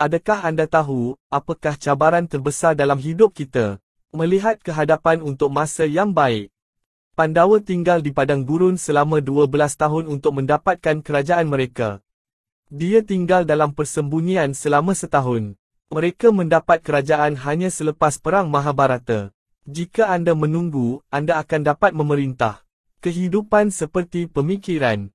Adakah anda tahu, apakah cabaran terbesar dalam hidup kita? Melihat kehadapan untuk masa yang baik. Pandawa tinggal di padang gurun selama 12 tahun untuk mendapatkan kerajaan mereka. Dia tinggal dalam persembunyian selama setahun. Mereka mendapat kerajaan hanya selepas Perang Mahabharata. Jika anda menunggu, anda akan dapat memerintah. Kehidupan seperti pemikiran.